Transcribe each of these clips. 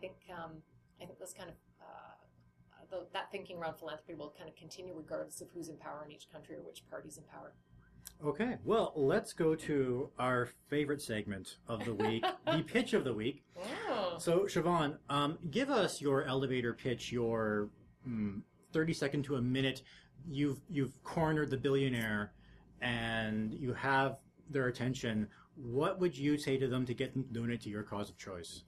think um, I think those kind of uh, the, that thinking around philanthropy will kind of continue regardless of who's in power in each country or which party's in power. Okay, well, let's go to our favorite segment of the week, the pitch of the week. Oh. So, Siobhan, um, give us your elevator pitch, your mm, 30 second to a minute. You've, you've cornered the billionaire and you have their attention. What would you say to them to get them to donate to your cause of choice?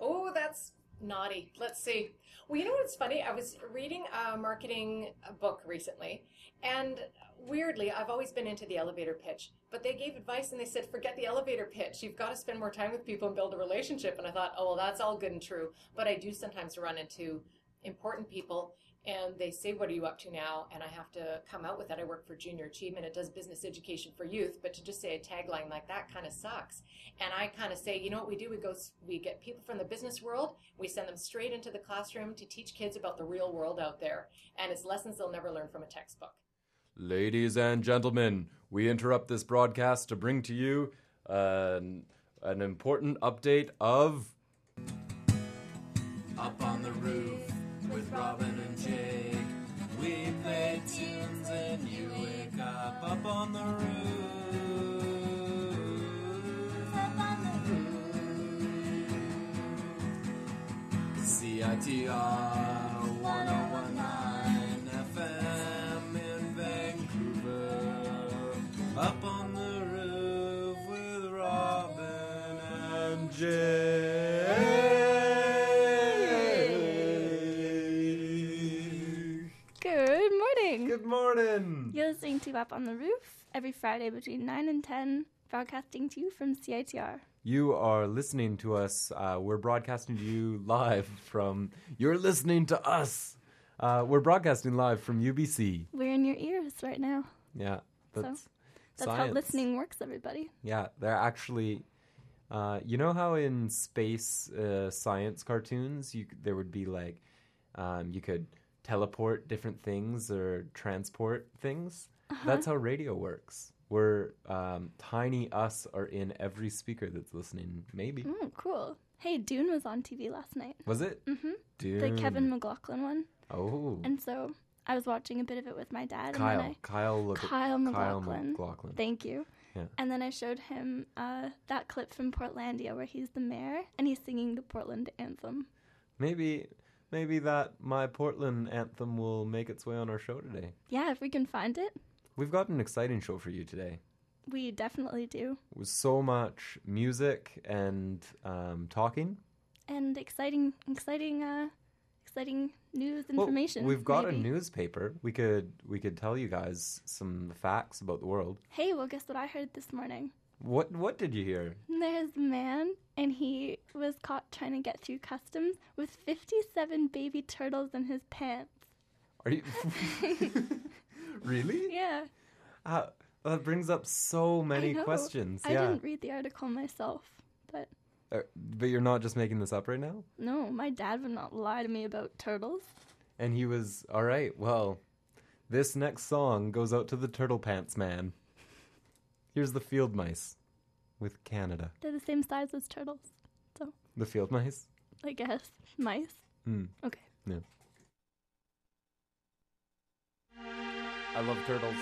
Oh, that's naughty. Let's see. Well, you know what's funny? I was reading a marketing book recently, and weirdly, I've always been into the elevator pitch, but they gave advice and they said, forget the elevator pitch. You've got to spend more time with people and build a relationship. And I thought, oh, well, that's all good and true. But I do sometimes run into important people and they say, What are you up to now? And I have to come out with that. I work for Junior Achievement. It does business education for youth, but to just say a tagline like that kind of sucks. And I kind of say, You know what we do? We go, we get people from the business world, we send them straight into the classroom to teach kids about the real world out there. And it's lessons they'll never learn from a textbook. Ladies and gentlemen, we interrupt this broadcast to bring to you an, an important update of. Up on the roof with Robin and Jake. We play tunes and you wake up up on the roof. Up on the CITR 1019 FM in Vancouver. Up on the roof with Robin and Jake. To Up on the Roof every Friday between 9 and 10, broadcasting to you from CITR. You are listening to us. Uh, we're broadcasting to you live from. You're listening to us. Uh, we're broadcasting live from UBC. We're in your ears right now. Yeah, that's That's how listening works, everybody. Yeah, they're actually. Uh, you know how in space uh, science cartoons, you there would be like, um, you could teleport different things or transport things. That's how radio works. We're um, tiny us are in every speaker that's listening. Maybe Mm, cool. Hey, Dune was on TV last night. was it? Mm-hmm. Dune. The Kevin MacLachlan one. Oh, And so I was watching a bit of it with my dad. Kyle. And then Kyle. Look I, Kyle at Kyle MacLachlan. MacLachlan. Thank you. Yeah. And then I showed him uh, that clip from Portlandia where he's the mayor and he's singing the Portland anthem. Maybe, maybe that my Portland anthem will make its way on our show today. Yeah, if we can find it, We've got an exciting show for you today. we definitely do. with so much music and um, talking. And exciting, exciting, uh, exciting news information. Well, we've got a newspaper. We could we could tell you guys some facts about the world. Hey, well, guess what I heard this morning? What what did you hear? There's a man, and he was caught trying to get through customs with 57 baby turtles in his pants. Are you really? Yeah, Uh, that brings up so many I know. questions. I yeah, didn't read the article myself, but Uh, but you're not just making this up right now. no, my dad would not lie to me about turtles. And he was all right. Well, this next song goes out to the Turtle Pants Man. Here's the Field Mice with Canada. They're the same size as turtles, so The Field Mice. I guess mice. Hmm. Okay. I love turtles.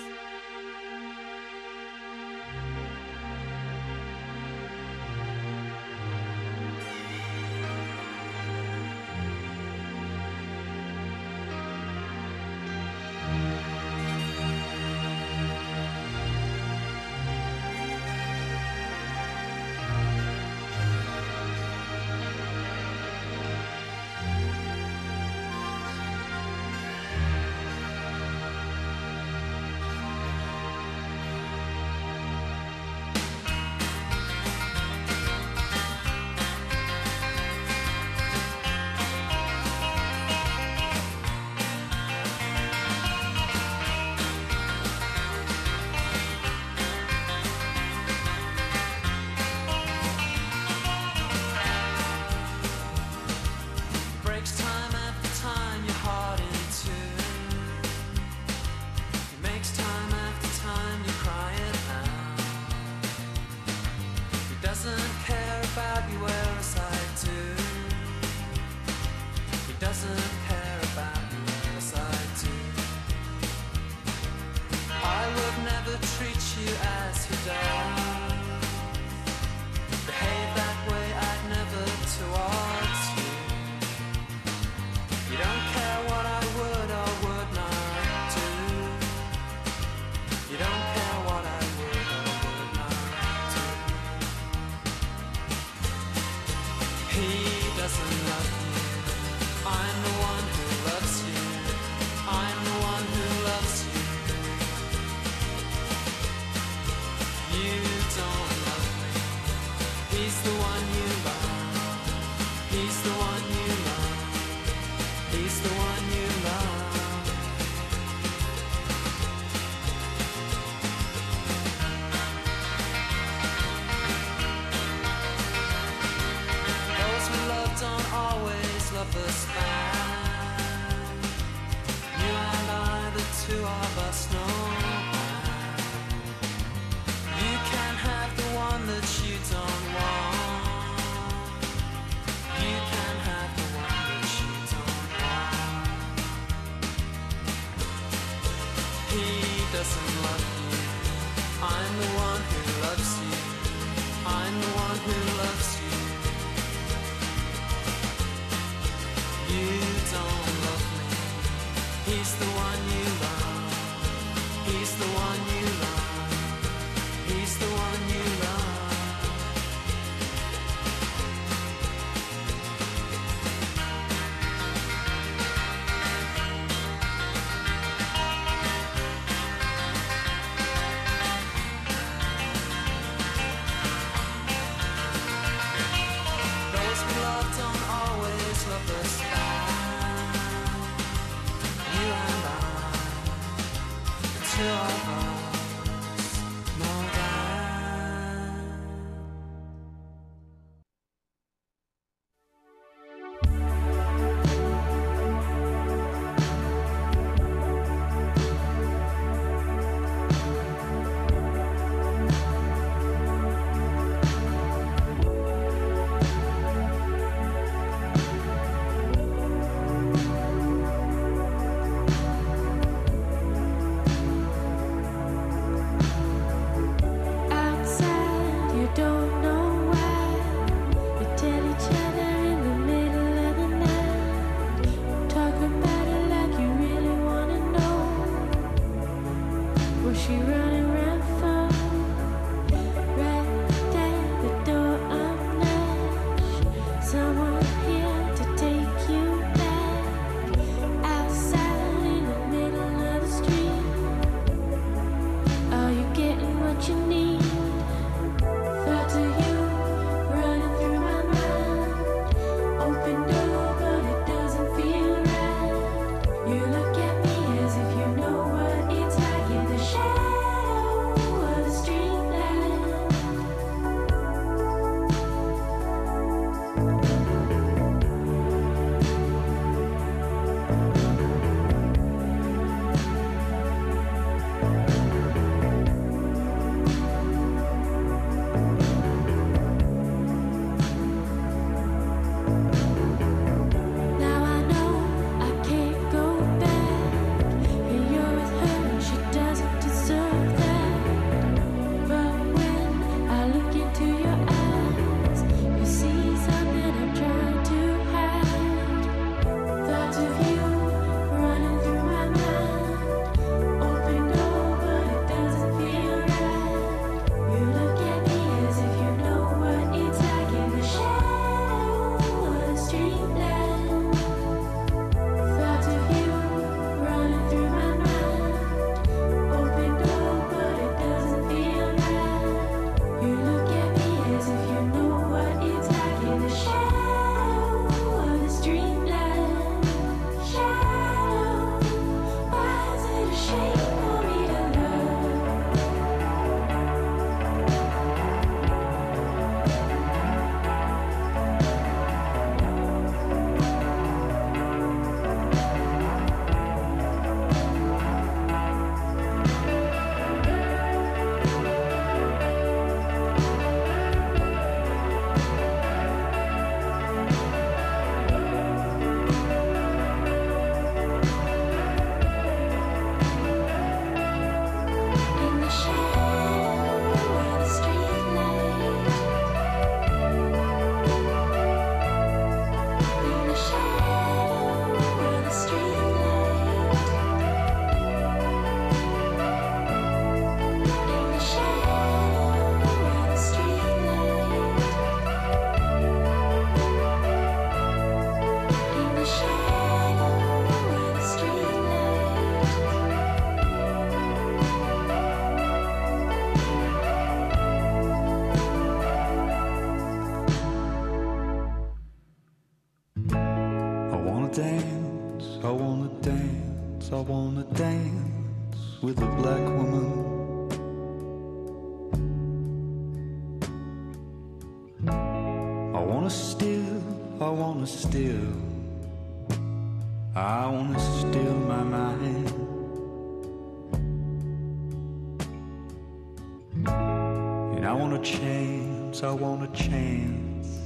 Want a chance, I want a chance.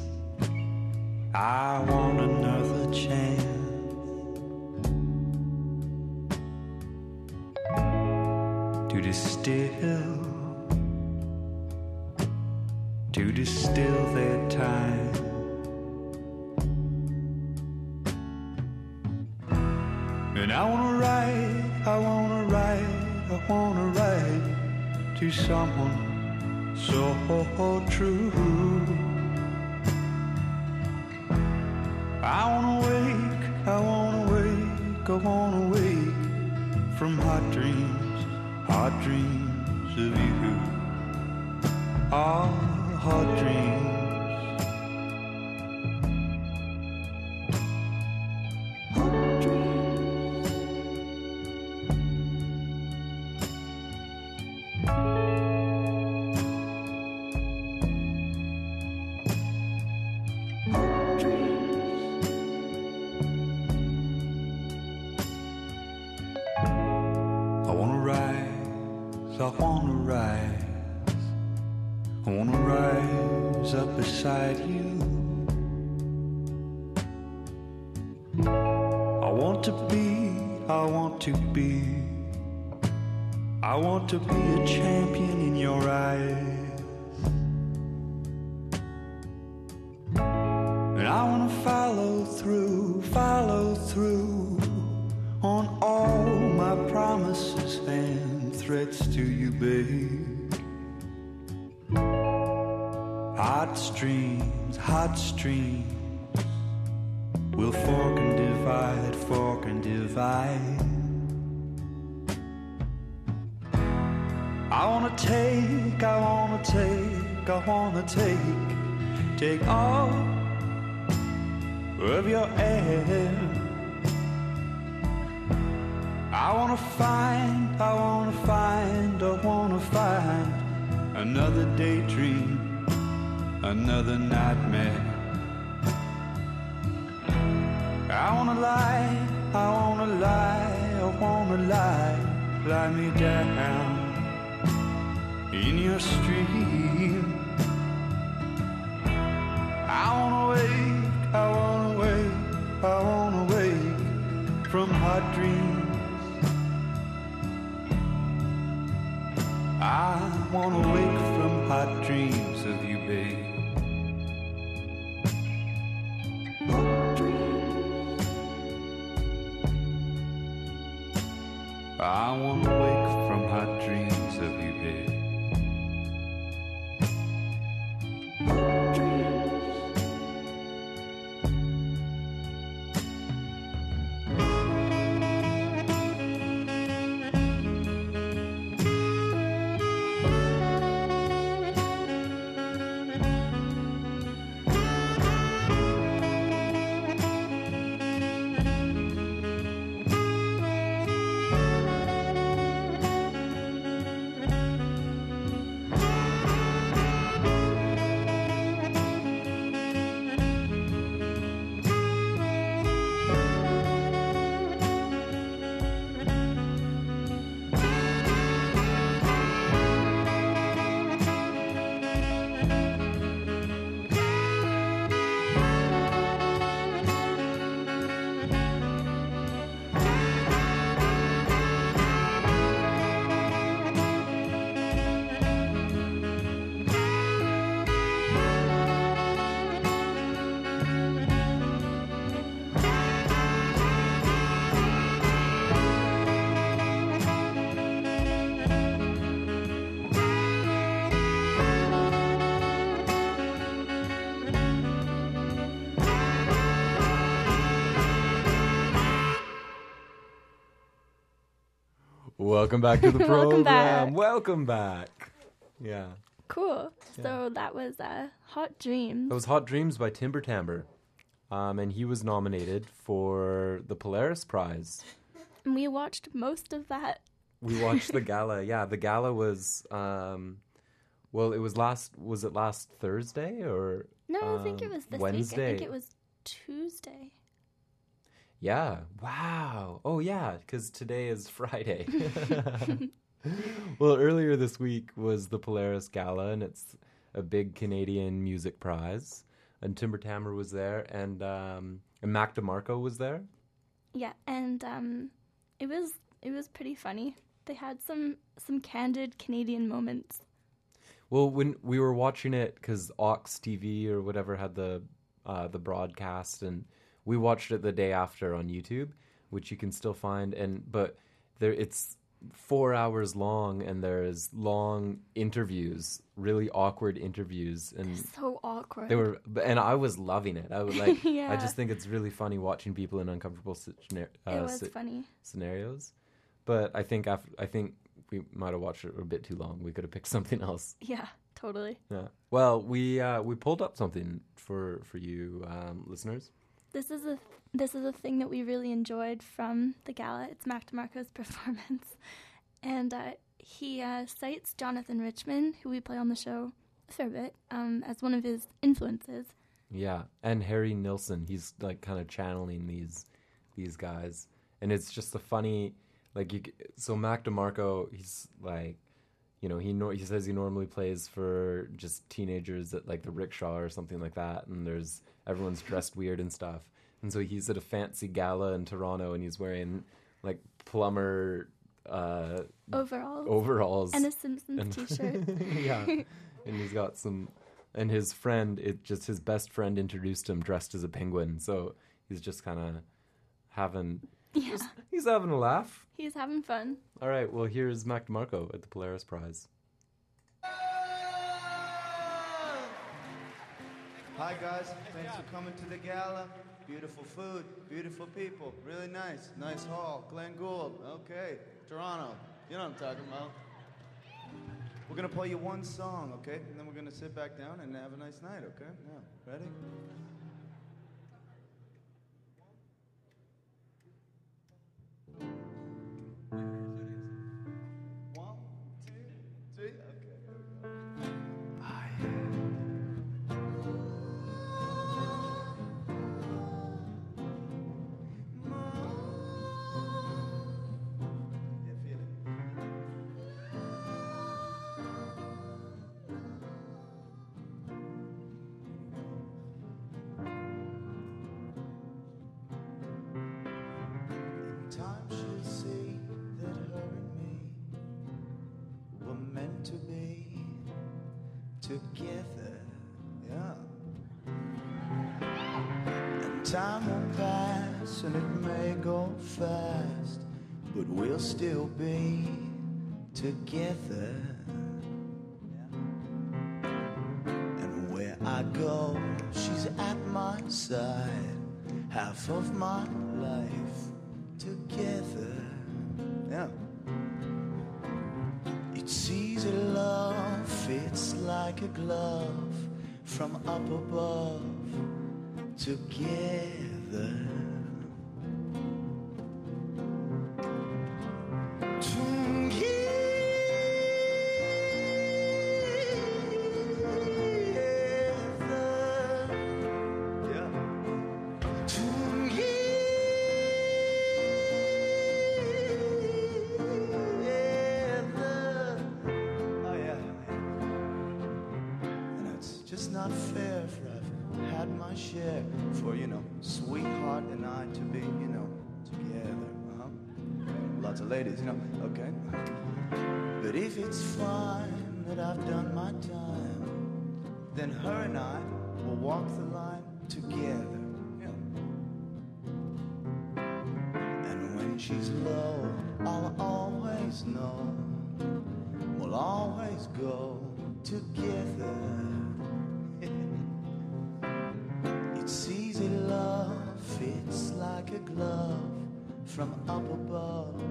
I want another chance. To distill, to distill their time. And I wanna write, I wanna write, I wanna write to someone so true. I wanna wake, I wanna wake, I wanna wake from hot dreams, hot dreams of you. Ah, hot dreams. To be all of your air. I wanna find, I wanna find, I wanna find another daydream, another nightmare. I wanna lie, I wanna lie, I wanna lie, lie me down in your stream. I wanna wake, I wanna wake, I wanna wake from hot dreams. I wanna wake from hot dreams of you, babe. I wanna Welcome back to the Welcome program. back. Welcome back. Yeah. Cool. So that was uh, Hot Dreams. That was Hot Dreams by Timber Timbre. um, and he was nominated for the Polaris Prize. And we watched most of that. We watched the gala. Yeah, the gala was. Um, well, it was last. Was it last Thursday or? No, I think it um, was this Wednesday. week. I think it was Tuesday. Yeah. Wow. Oh, yeah, because today is Friday. well, earlier this week was the Polaris Gala, and it's a big Canadian music prize. And Timber Timbre was there, and um, and Mac DeMarco was there. Yeah, and um, it was it was pretty funny. They had some some candid Canadian moments. Well, when we were watching it, because AUX TV or whatever had the uh, the broadcast, and we watched it the day after on YouTube, which you can still find. And but there, it's four hours long, and there's long interviews, really awkward interviews, and So awkward. they were. And I was loving it. I was like, I just think it's really funny watching people in uncomfortable scenar- uh, it was si- funny. scenarios. But I think after, I think we might have watched it a bit too long. We could have picked something else. Yeah, totally. Yeah. Well, we uh, we pulled up something for for you um, listeners. This is a this is a thing that we really enjoyed from the gala. It's Mac DeMarco's performance, and uh, he uh, cites Jonathan Richman, who we play on the show a fair bit, um, as one of his influences. Yeah, and Harry Nilsson. He's like kind of channeling these these guys, and it's just a funny like you. So Mac DeMarco, he's like. You know, he nor- he says he normally plays for just teenagers at like the rickshaw or something like that, and there's everyone's dressed weird and stuff. And so he's at a fancy gala in Toronto, and he's wearing like plumber uh, Overall, overalls and a Simpsons and- T-shirt. yeah, and he's got some, and his friend, it just his best friend introduced him dressed as a penguin, so he's just kind of having, yeah, he's having a laugh. he's having fun. All right, well here's Mac DeMarco at the Polaris Prize. Hi guys, thanks for coming to the gala. Beautiful food, beautiful people, really nice. Nice hall, Glenn Gould. Okay, Toronto. You know what I'm talking about. We're gonna play you one song, okay? And then we're gonna sit back down and have a nice night, okay? Yeah, ready? One, fast, but we'll still be together. And where I go, she's at my side. Half of my life together. Yeah. It's easy love, fits like a glove from up above together. Together. Always go together. it's easy love, fits like a glove from up above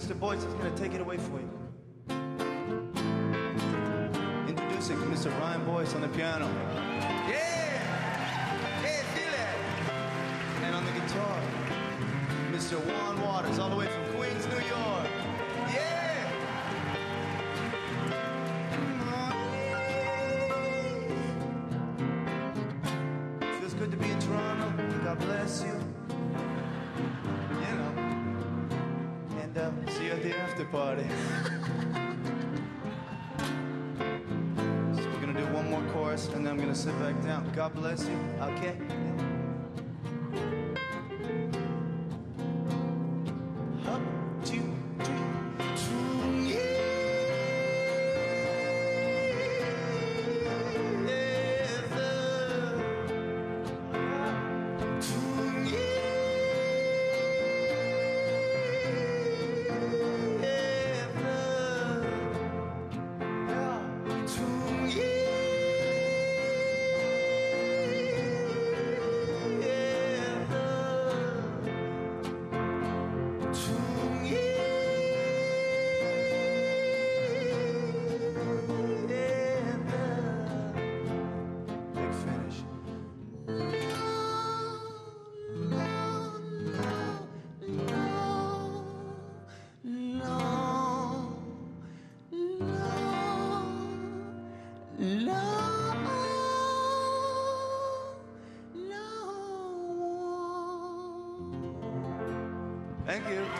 Mr. Boyce is going to take it away for you. Introducing Mr. Ryan Boyce on the piano. Yeah! Hey, feel it! And on the guitar, Mr. Juan Waters, all the way from Queens, New York. at the after party. so we're gonna do one more chorus and then I'm gonna sit back down. God bless you, okay? Thank you.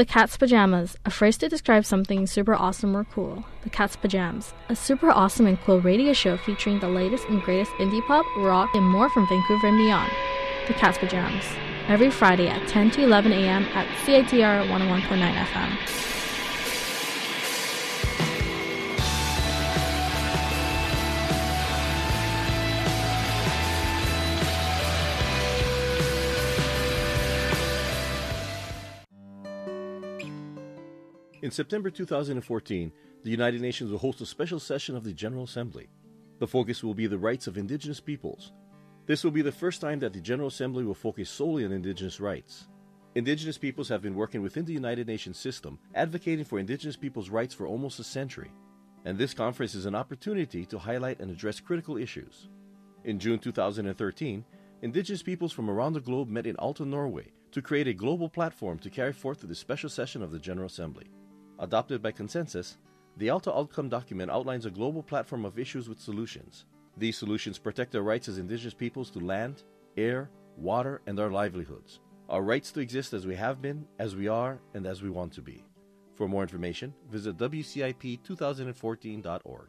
The Cat's Pajamas, a phrase to describe something super awesome or cool. The Cat's Pajamas, a super awesome and cool radio show featuring the latest and greatest indie pop, rock, and more from Vancouver and beyond. The Cat's Pajamas, every Friday at 10 to 11 a.m. at CITR 101.9 FM. In September 2014, the United Nations will host a special session of the General Assembly. The focus will be the rights of indigenous peoples. This will be the first time that the General Assembly will focus solely on indigenous rights. Indigenous peoples have been working within the United Nations system, advocating for indigenous peoples' rights for almost a century. And this conference is an opportunity to highlight and address critical issues. In June 2013, indigenous peoples from around the globe met in Alta, Norway, to create a global platform to carry forth the special session of the General Assembly adopted by consensus, the Alta Outcome document outlines a global platform of issues with solutions. These solutions protect our rights as indigenous peoples to land, air, water, and our livelihoods. Our rights to exist as we have been, as we are, and as we want to be. For more information, visit WCIP2014.org.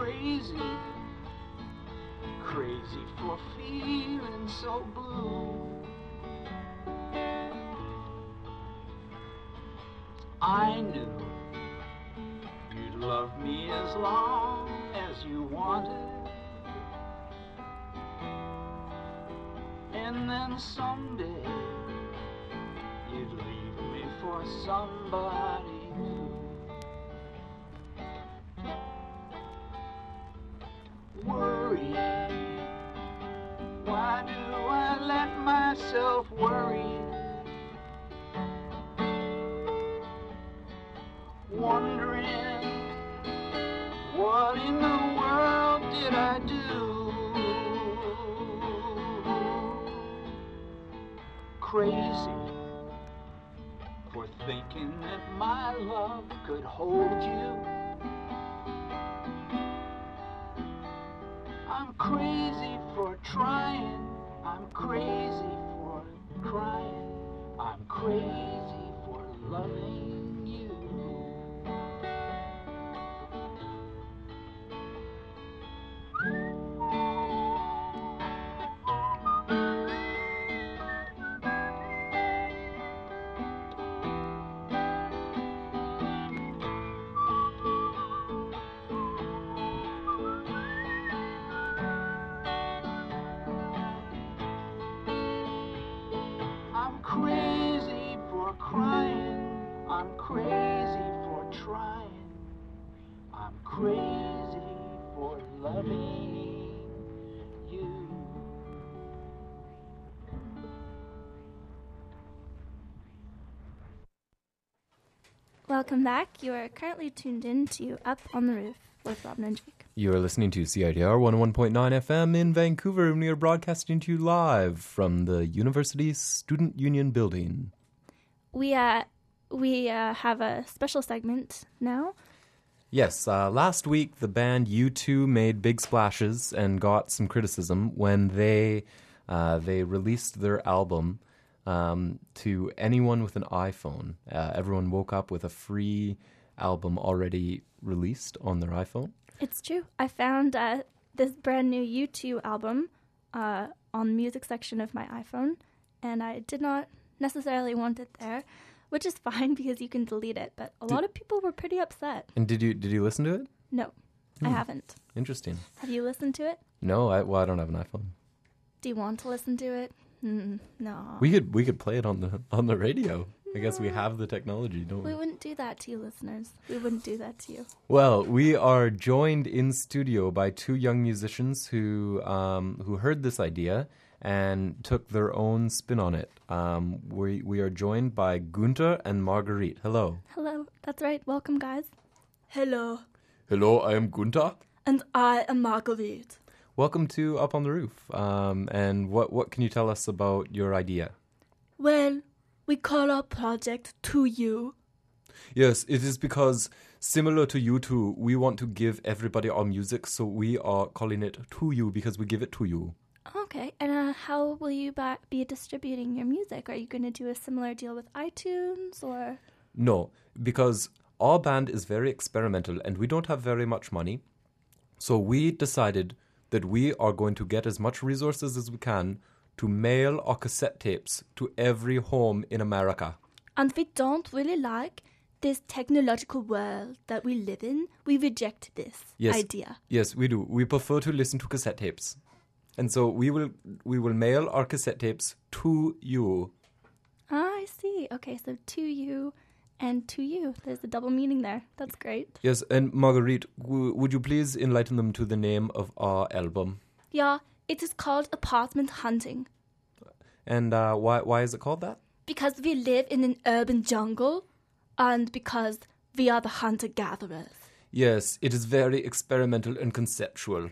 crazy, crazy for feeling so blue. I knew you'd love me as long as you wanted. And then someday you'd leave me for somebody myself worry? Wondering what in the world did I do? Crazy for thinking that my love could hold you. Welcome back. You are currently tuned in to Up on the Roof with Robin and Jake. You are listening to CITR 101.9 FM in Vancouver, and we are broadcasting to you live from the University Student Union building. We uh we uh, have a special segment now. Yes, uh, last week the band U2 made big splashes and got some criticism when they uh, they released their album um, to anyone with an iPhone. Uh, everyone woke up with a free album already released on their iPhone. It's true. I found uh, this brand new U2 album uh, on the music section of my iPhone, and I did not necessarily want it there, which is fine because you can delete it. But a lot of people were pretty upset. And did you did you listen to it? No, I Hmm. haven't. Interesting. Have you listened to it? No, I well I don't have an iPhone. Do you want to listen to it? Mm, no. We could we could play it on the on the radio. I guess we have the technology, don't we? We wouldn't do that to you, listeners. We wouldn't do that to you. Well, we are joined in studio by two young musicians who um, who heard this idea and took their own spin on it. Um, we we are joined by Gunter and Marguerite. Hello. Hello. That's right. Welcome, guys. Hello. Hello, I am Gunter. And I am Marguerite. Welcome to Up on the Roof. Um, and what what can you tell us about your idea? Well, we call our project To You. Yes, it is because similar to you two, we want to give everybody our music, so we are calling it to you because we give it to you. Okay. And uh, how will you ba- be distributing your music? Are you going to do a similar deal with iTunes or? No, because our band is very experimental and we don't have very much money. So we decided that we are going to get as much resources as we can to mail our cassette tapes to every home in America. And we don't really like this technological world that we live in. We reject this Yes. idea. Yes, we do. We prefer to listen to cassette tapes. And so we will we will mail our cassette tapes to you. Ah, I see. Okay, so to you and to you. There's a double meaning there. That's great. Yes, and Marguerite, w- would you please enlighten them to the name of our album? Yeah, it is called apartment hunting And uh, why why is it called that? because we live in an urban jungle and because we are the hunter gatherers. Yes, it is very experimental and conceptual.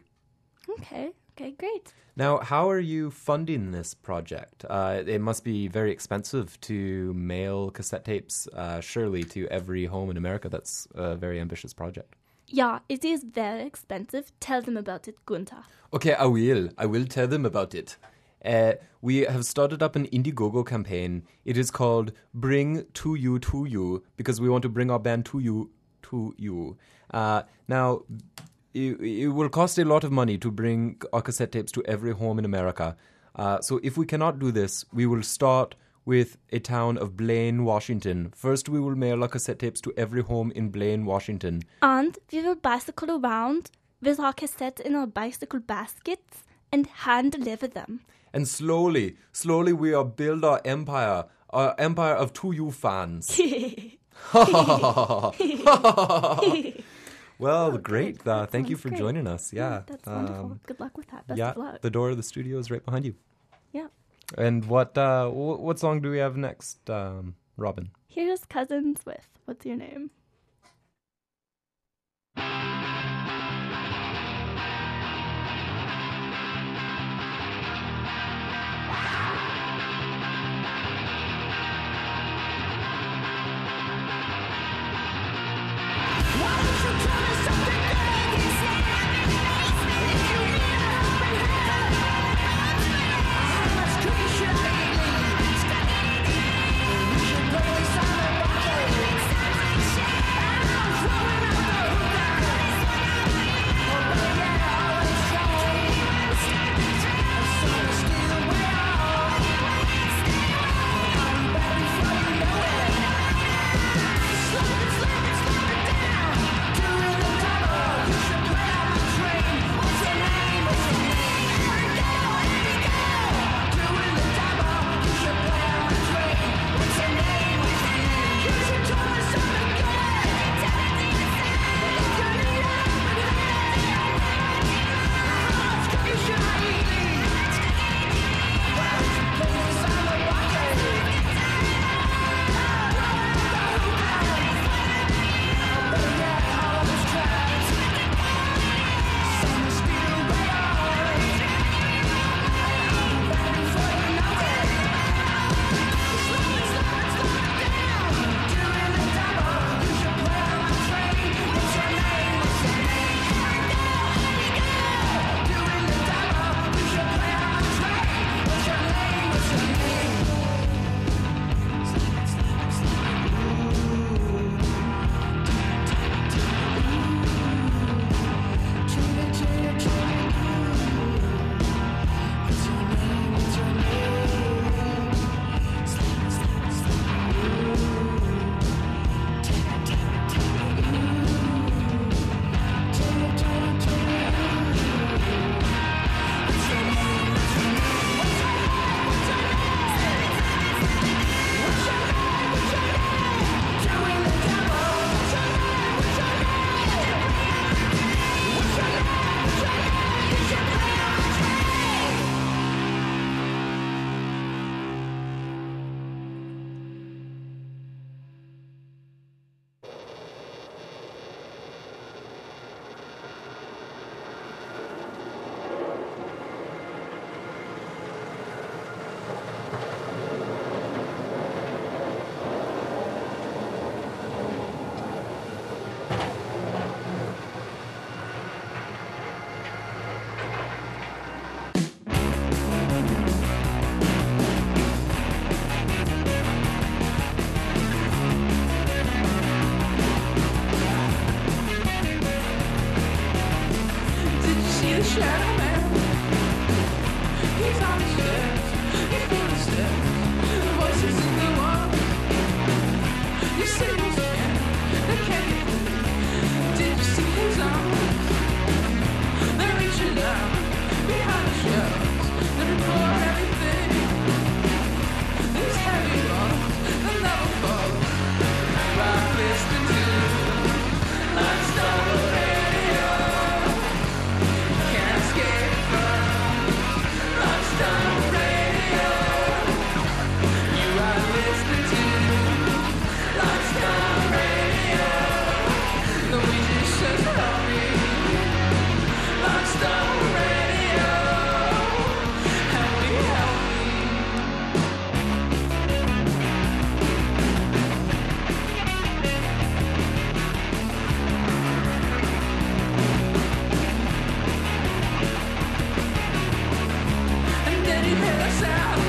Okay, okay, great. Now, how are you funding this project? Uh, it must be very expensive to mail cassette tapes, uh, surely, to every home in America. That's a very ambitious project. Yeah, it is very expensive. Tell them about it, Gunter. Okay, I will. I will tell them about it. Uh, we have started up an Indiegogo campaign. It is called Bring To You To You because we want to bring our band to you to you. Uh, now, it, it will cost a lot of money to bring our cassette tapes to every home in America. Uh, so if we cannot do this, we will start with a town of Blaine, Washington. First, we will mail our cassette tapes to every home in Blaine, Washington. And we will bicycle around with our cassettes in our bicycle baskets and hand deliver them. And slowly, slowly, we will build our empire, our empire of 2U fans. well, great. Uh, thank you for great. joining us. Yeah. That's wonderful. Um, Good luck with that. Best yeah, of luck. the door of the studio is right behind you. Yeah. And what uh, wh- what song do we have next, um, Robin? Here's Cousins with What's Your Name? Slow it, slow it, hit us out.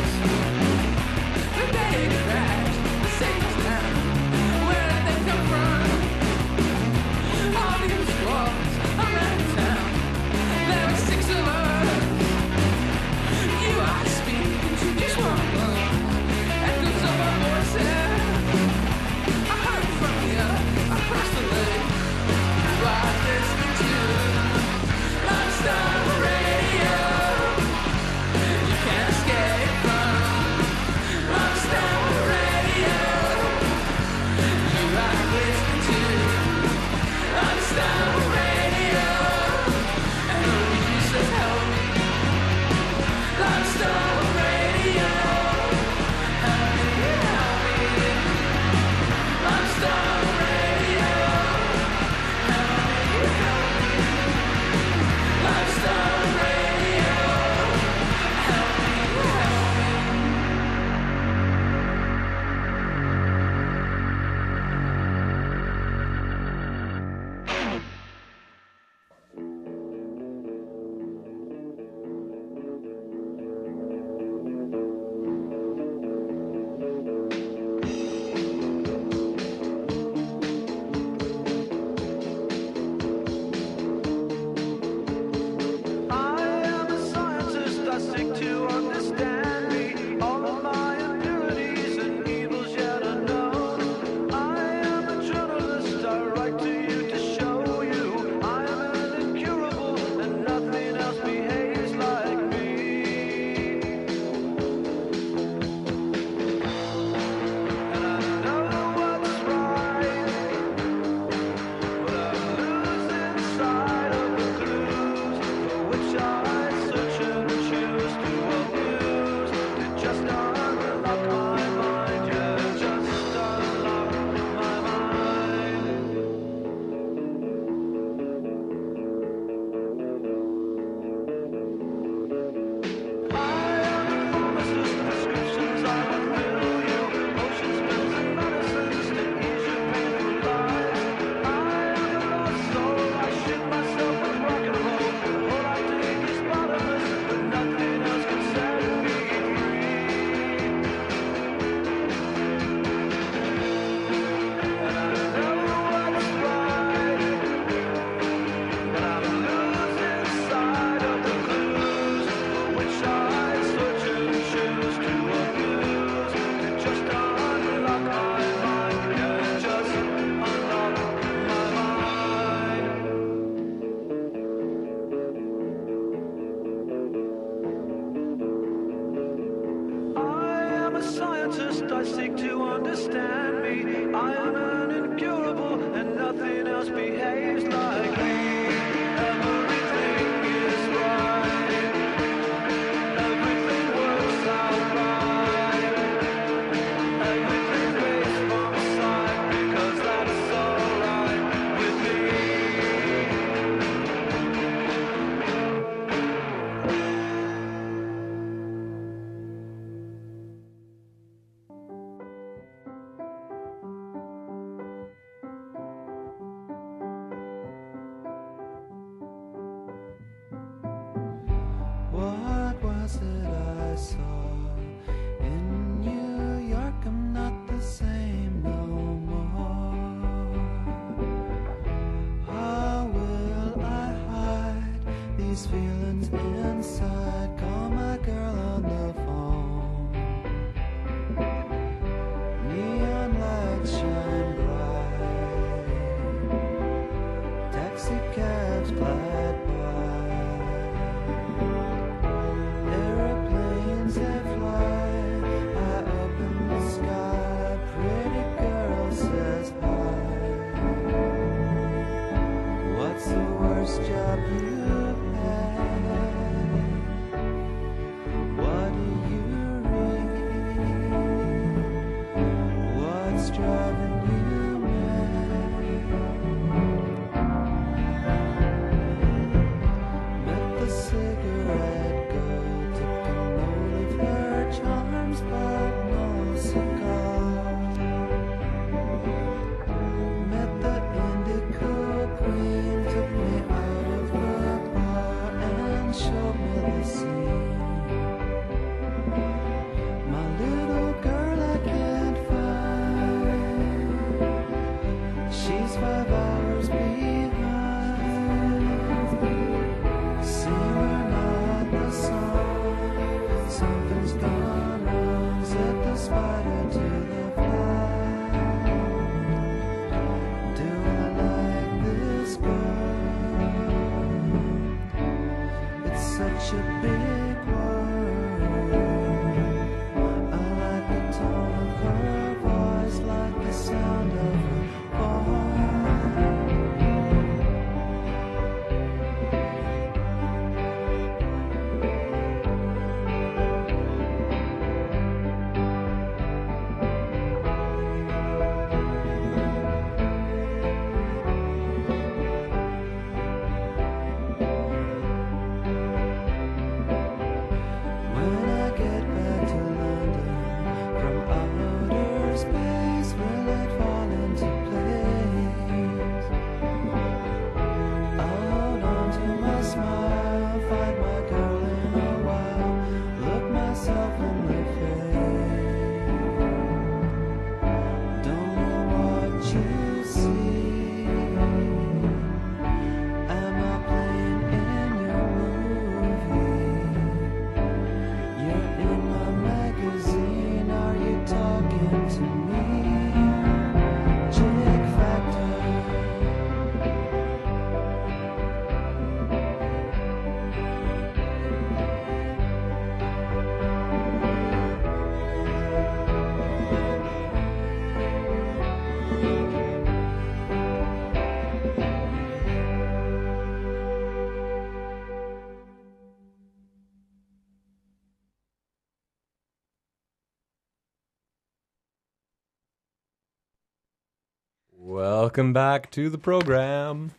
Welcome back to the program.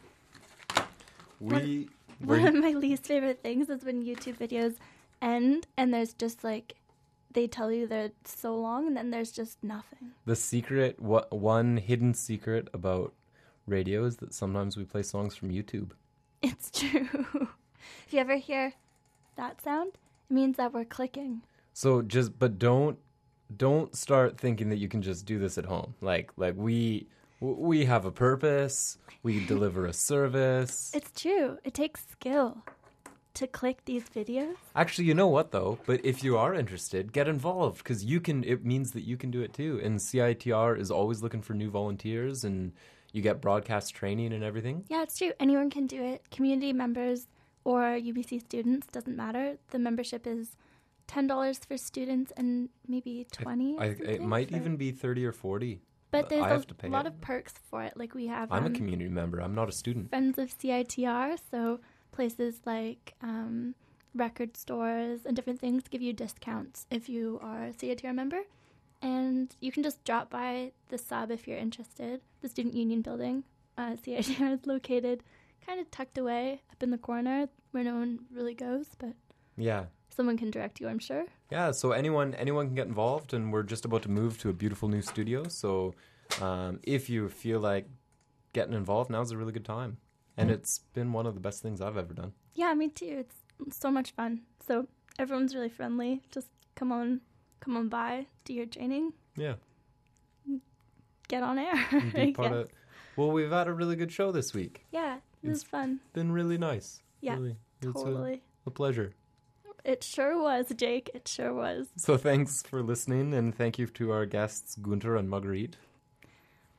We One we're- of my least favorite things is when YouTube videos end and there's just like they tell you they're so long and then there's just nothing. the secret what one hidden secret about radio is that sometimes we play songs from YouTube. It's true. if you ever hear that sound, it means that we're clicking. So just but don't don't start thinking that you can just do this at home. Like like we we have a purpose. We deliver a service. It's true. It takes skill to click these videos. Actually, you know what though? But if you are interested, get involved because you can. It means that you can do it too. And CITR is always looking for new volunteers, and you get broadcast training and everything. Yeah, it's true. Anyone can do it. Community members or UBC students, doesn't matter. The membership is ten dollars for students and maybe twenty. or I, it might for- even be 30 or 40. But there's a have to pay lot it. of perks for it. Like we have. I'm a um, community member. I'm not a student. Friends of CITR, so places like um, record stores and different things give you discounts if you are a CITR member. And you can just drop by the sub if you're interested. The Student Union Building. Uh, CITR is located kind of tucked away up in the corner where no one really goes, but Yeah. Someone can direct you, I'm sure. Yeah, so anyone anyone can get involved, and we're just about to move to a beautiful new studio. So um, if you feel like getting involved, now's a really good time. And it's been one of the best things I've ever done. Yeah, me too. It's so much fun. So everyone's really friendly. Just come on, come on by, do your training, Yeah, get on air. be part guess. of. Well, we've had a really good show this week. Yeah, it was fun. Been really nice. Yeah, really. It's a- totally. a pleasure. It sure was, Jake. It sure was. So thanks for listening, and thank you to our guests Gunter and Marguerite.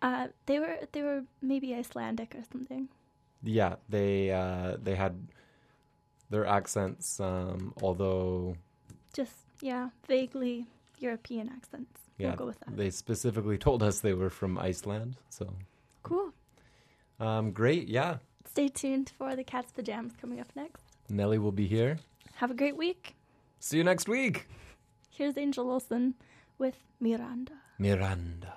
Uh, they were they were maybe Icelandic or something. Yeah, they uh, they had their accents, um, although Just yeah, vaguely European accents. yeah, We'll go with that. they specifically told us they were from Iceland. So Cool. um, great, yeah. Stay tuned for the Cat's Pajamas coming up next. Nelly will be here. Have a great week. See you next week. Here's Angel Wilson with Miranda. Miranda.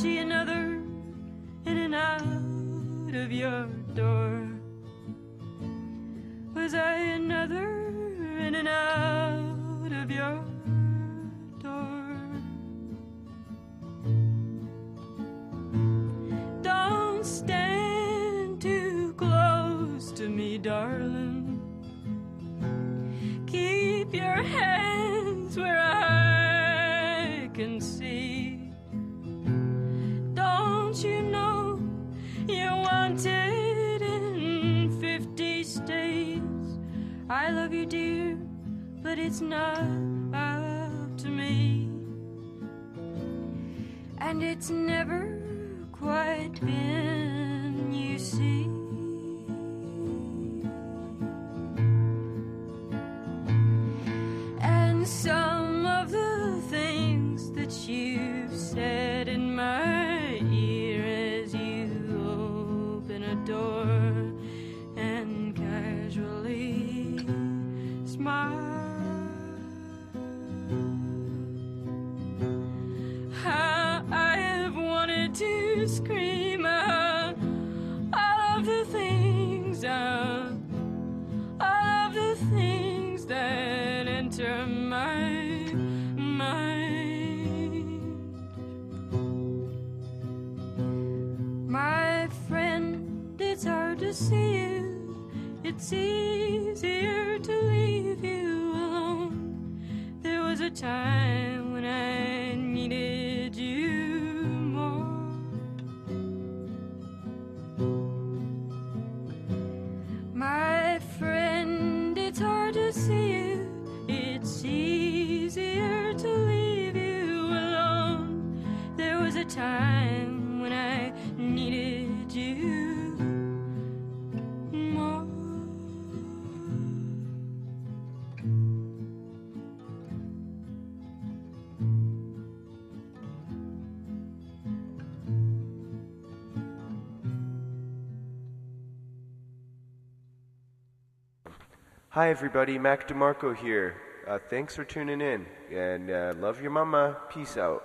She another in and out of your door? Was I another in and out of your it's not up to me. And it's never quite been, you see. It's easier to leave you alone. There was a time Hi, everybody. Mac DeMarco here. Uh, thanks for tuning in, and uh, love your mama. Peace out.